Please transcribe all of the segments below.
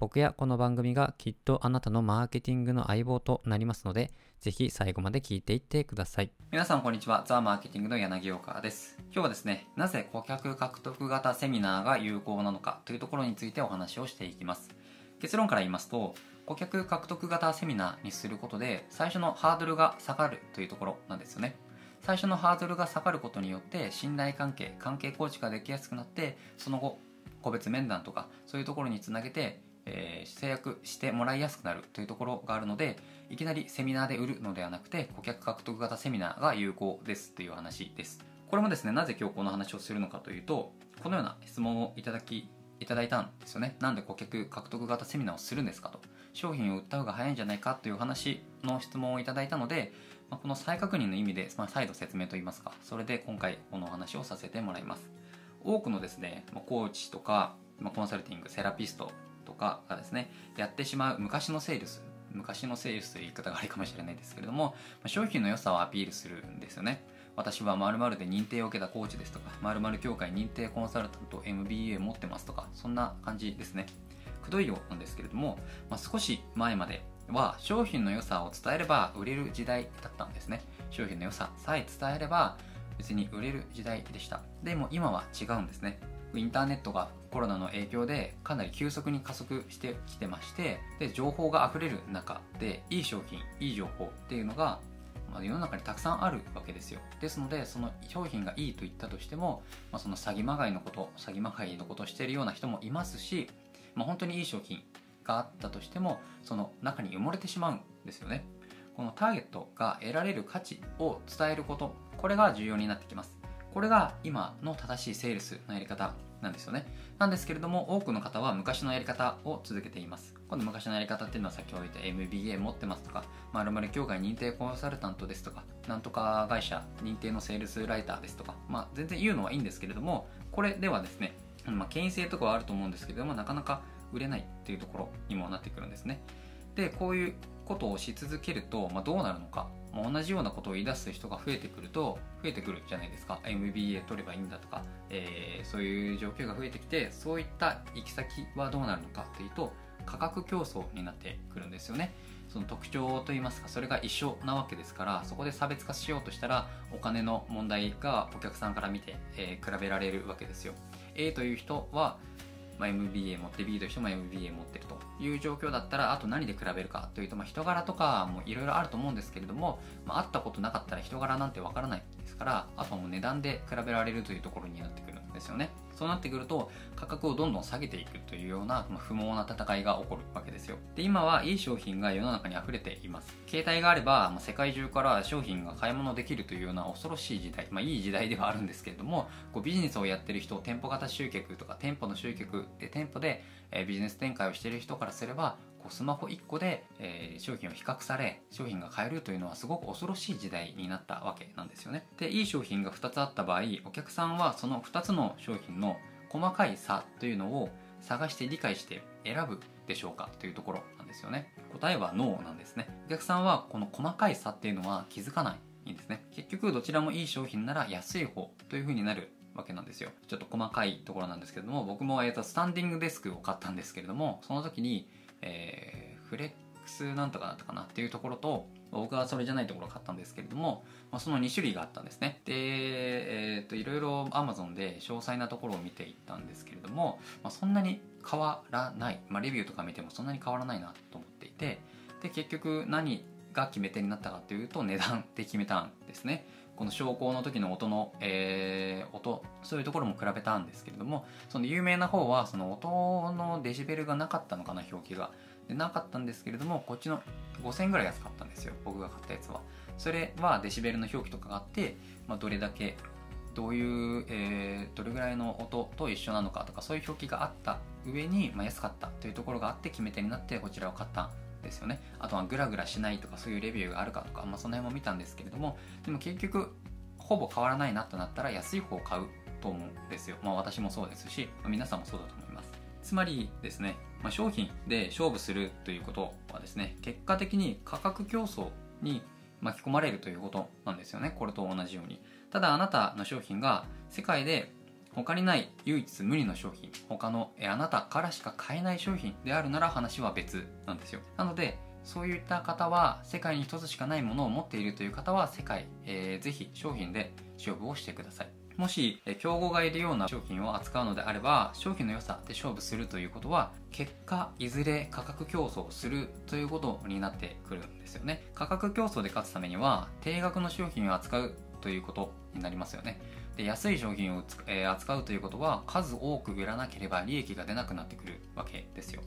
僕やこの番組がきっとあなたのマーケティングの相棒となりますので、ぜひ最後まで聞いていってください。皆さんこんにちは。ザ・マーケティングの柳岡です。今日はですね、なぜ顧客獲得型セミナーが有効なのかというところについてお話をしていきます。結論から言いますと、顧客獲得型セミナーにすることで、最初のハードルが下がるというところなんですよね。最初のハードルが下がることによって信頼関係関係構築ができやすくなってその後個別面談とかそういうところにつなげてえー、制約してもらいやすくなるというところがあるのでいきなりセミナーで売るのではなくて顧客獲得型セミナーが有効ですという話です。これもですねなぜ今日この話をするのかというとこのような質問をいただきいただいたんですよね。なんで顧客獲得型セミナーをするんですかと。商品を売った方が早いんじゃないかという話の質問をいただいたので、ま、この再確認の意味で、まあ、再度説明といいますか。それで今回このお話をさせてもらいます。多くのですねまコーチとかまコンサルティングセラピストとかがですねやってしまう昔のセールス昔のセールスという言い方があるかもしれないですけれども商品の良さをアピールするんですよね。私は〇〇で認定を受けたコーチですとか〇〇協会認定コンサルタント MBA 持ってますとかそんな感じですね。くどいようなんですけれども、まあ、少し前までは商品の良さを伝えれば売れる時代だったんですね。商品の良ささえ伝えれば別に売れる時代でした。でも今は違うんですね。インターネットがコロナの影響でかなり急速に加速してきてましてで情報が溢れる中でいい商品いい情報っていうのがまあ、世の中にたくさんあるわけですよ。ですのでその商品がいいと言ったとしても、まあ、その詐欺まがいのこと詐欺まがいのことをしているような人もいますし、まあ、本当にいい商品があったとしてもその中に埋もれてしまうんですよね。このターゲットが得られる価値を伝えることこれが重要になってきます。これが今の正しいセールスのやり方なんですよね。なんですけれども、多くの方は昔のやり方を続けています。今度昔のやり方っていうのは先ほど言った MBA 持ってますとか、〇〇協会認定コンサルタントですとか、なんとか会社認定のセールスライターですとか、まあ全然言うのはいいんですけれども、これではですね、まあ権威性とかはあると思うんですけれども、なかなか売れないっていうところにもなってくるんですね。で、こういうことをし続けると、まあ、どうなるのかまあ、同じようなことを言い出す人が増えてくると増えてくるじゃないですか。MBA 取ればいいんだとか、えー、そういう状況が増えてきてそういった行き先はどうなるのかというと価格競争になってくるんですよね。その特徴といいますかそれが一緒なわけですからそこで差別化しようとしたらお金の問題がお客さんから見て、えー、比べられるわけですよ。A という人はまあ、MBA 持って B という人も MBA 持ってるという状況だったらあと何で比べるかというと、まあ、人柄とかもいろいろあると思うんですけれども、まあ、会ったことなかったら人柄なんてわからないですからあとはもう値段で比べられるというところになってくるんですよね。そうなってくると価格をどんどん下げていくというような、不毛な戦いが起こるわけですよ。で今はいい商品が世の中に溢れています。携帯があれば、世界中から商品が買い物できるというような恐ろしい時代、まあ、いい時代ではあるんですけれどもこうビジネスをやってる人店舗型集客とか店舗の集客で店舗で、ビジネス展開をしている人からすればこうスマホ1個で、えー、商品を比較され商品が買えるというのはすごく恐ろしい時代になったわけなんですよね。でいい商品が2つあった場合お客さんはその2つの商品の細かい差というのを探して理解して選ぶでしょうかというところなんですよね。答えはノーなんですね。お客さんはこの細かい差っていうのは気づかないんですね。結局どちらもいい商品なら安い方というふうになるわけなんですよ。ちょっと細かいところなんですけれども僕も、えー、とスタンディングデスクを買ったんですけれどもその時にえー、フレックスなんとかだったかなっていうところと僕はそれじゃないところを買ったんですけれども、まあ、その2種類があったんですね。で、えー、といろいろ Amazon で詳細なところを見ていったんですけれども、まあ、そんなに変わらない、まあ、レビューとか見てもそんなに変わらないなと思っていてで結局何が決め手になったかというと値段で決めたんですね。この昇降の時の音の、えー、音そういうところも比べたんですけれどもその有名な方はその音のデシベルがなかったのかな表記が。でなかったんですけれどもこっちの5000ぐらい安かったんですよ僕が買ったやつは。それはデシベルの表記とかがあって、まあ、どれだけどういう、えー、どれぐらいの音と一緒なのかとかそういう表記があった上に、まあ、安かったというところがあって決め手になってこちらを買った。ですよね。あとはグラグラしないとかそういうレビューがあるかとか、まあ、その辺も見たんですけれどもでも結局ほぼ変わらないなとなったら安い方を買うと思うんですよ。まあ私もそうですし、まあ、皆さんもそうだと思います。つまりですね、まあ、商品で勝負するということはですね結果的に価格競争に巻き込まれるということなんですよね。これと同じように。ただあなたの商品が世界で他にない唯一無二の商品他のあなたからしか買えない商品であるなら話は別なんですよ。なのでそういった方は世界に一つしかないものを持っているという方は世界、えー、ぜひ商品で勝負をしてください。もし、競合がいるような商品を扱うのであれば商品の良さで勝負するということは結果いずれ価格競争をするということになってくるんですよね。価格競争で勝つためには定額の商品を扱うということになりますよね。で安い商品を、え、扱うということは数多く売らなければ利益が出なくなってくるわけですよ。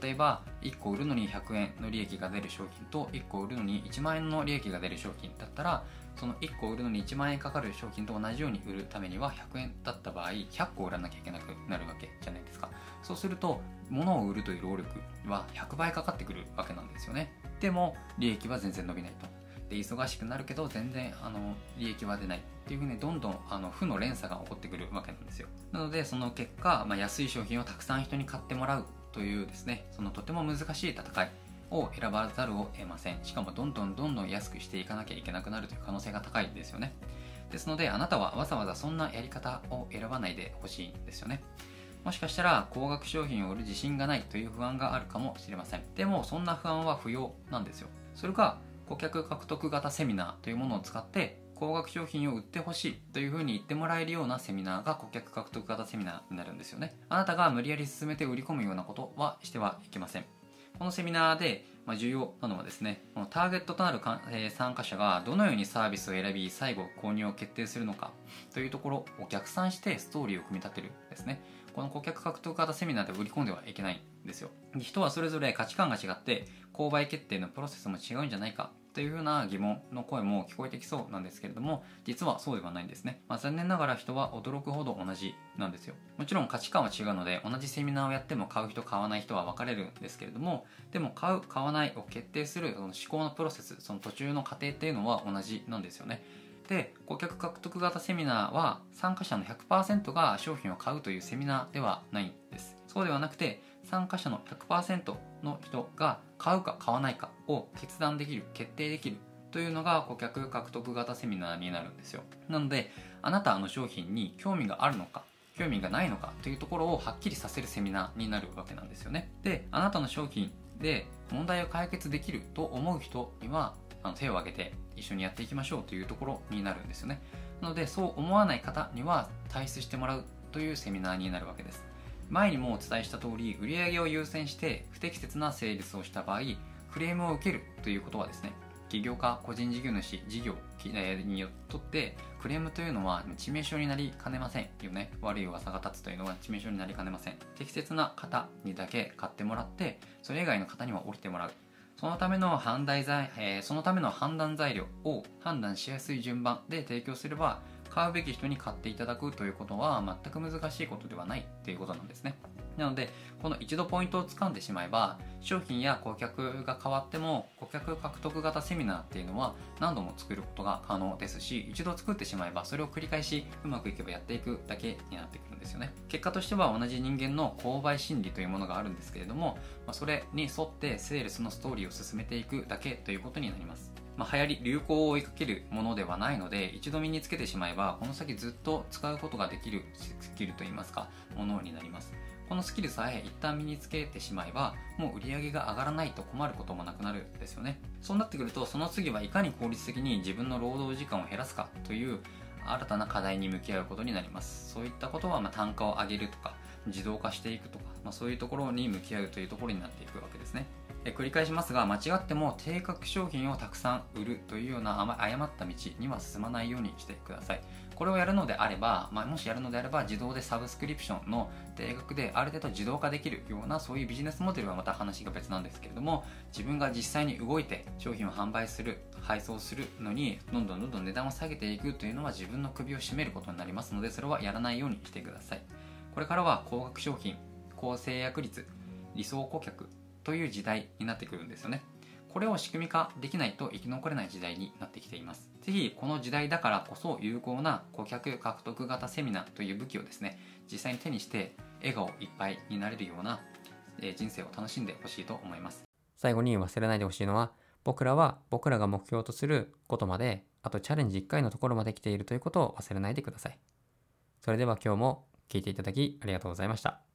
例えば1個売るのに100円の利益が出る商品と1個売るのに1万円の利益が出る商品だったらその1個売るのに1万円かかる商品と同じように売るためには100円だった場合100個売らなきゃいけなくなるわけじゃないですか。そうすると物を売るという労力は100倍かかってくるわけなんですよね。でも利益は全然伸びないと。で忙しくなるけど全然あの利益は出ない。っていうふうにどんどんあの負の連鎖が起こってくるわけなんですよ。なのでその結果、まあ、安い商品をたくさん人に買ってもらうというですねそのとても難しい戦いを選ばざるを得ません。しかもどんどんどんどん安くしていかなきゃいけなくなるという可能性が高いんですよね。ですのであなたはわざわざそんなやり方を選ばないでほしいんですよね。もしかしたら高額商品を売る自信がないという不安があるかもしれません。でもそんな不安は不要なんですよ。それか顧客獲得型セミナーというものを使って高額商品を売ってほしいというふうに言ってもらえるようなセミナーが顧客獲得型セミナーになるんですよね。あなたが無理やり進めて売り込むようなことはしてはいけません。このセミナーで重要なのはですねこのターゲットとなる参加者がどのようにサービスを選び最後購入を決定するのかというところを逆算してストーリーを組み立てるですね。この顧客獲得型セミナーで売り込んではいけないんですよ。人はそれぞれ価値観が違って購買決定のプロセスも違うんじゃないかというふうな疑問の声も聞こえてきそうなんですけれども実はそうではないんですね、まあ、残念ながら人は驚くほど同じなんですよ。もちろん価値観は違うので同じセミナーをやっても買う人買わない人は分かれるんですけれどもでも買う買わないを決定するその思考のプロセスその途中の過程っていうのは同じなんですよね。で顧客獲得型セミナーは参加者の100%が商品を買うというセミナーではないんです。そうではなくて参加者の100%の人が買うか買わないかを決断できる決定できるというのが顧客獲得型セミナーになるんですよ。なのであなたの商品に興味があるのか興味がないのかというところをはっきりさせるセミナーになるわけなんですよね。であなたの商品で問題を解決できると思う人にはあの手を挙げて一緒にやっていきましょうというところになるんですよね。なのでそう思わない方には退出してもらうというセミナーになるわけです。前にもお伝えした通り売上を優先して不適切なセールスをした場合クレームを受けるということはですね起業家個人事業主事業によってクレームというのは致命傷になりかねませんよね悪い噂が立つというのは致命傷になりかねません。適切な方にだけ買ってもらってそれ以外の方には降りてもらう。そのための判断材、えー、そのための判断材料を判断しやすい順番で提供すれば買うべき人に買っていただくということは全く難しいことではないということなんですね。なので、この一度ポイントをつかんでしまえば、商品や顧客が変わっても、顧客獲得型セミナーっていうのは何度も作ることが可能ですし、一度作ってしまえば、それを繰り返しうまくいけばやっていくだけになってくるんですよね。結果としては同じ人間の購買心理というものがあるんですけれども、まそれに沿ってセールスのストーリーを進めていくだけということになります。まあ、流行り流行を追いかけるものではないので一度身につけてしまえばこの先ずっと使うことができるスキルといいますかものになります。このスキルさえ一旦身につけてしまえばもう売り上げが上がらないと困ることもなくなるんですよね。そうなってくるとその次はいかに効率的に自分の労働時間を減らすかという新たな課題に向き合うことになります。そういったことはま単価を上げるとか自動化していくとか、まあ、そういうところに向き合うというところになっていくわけですね。え繰り返しますが間違っても低価格商品をたくさん売るというような誤った道には進まないようにしてください。これをやるのであれば、まあ、もしやるのであれば自動でサブスクリプションの定額である程度自動化できるようなそういうビジネスモデルはまた話が別なんですけれども自分が実際に動いて商品を販売する配送するのにどんどんどんどん値段を下げていくというのは自分の首を絞めることになりますのでそれはやらないようにしてください。これからは高額商品高制約率理想顧客という時代になってくるんですよね。これを仕組み化できないと生き残れない時代になってきています。ぜひこの時代だからこそ有効な顧客獲得型セミナーという武器をですね、実際に手にして笑顔いっぱいになれるような人生を楽しんでほしいと思います。最後に忘れないでほしいのは、僕らは僕らが目標とすることまで、あとチャレンジ1回のところまで来ているということを忘れないでください。それでは今日も聞いていただきありがとうございました。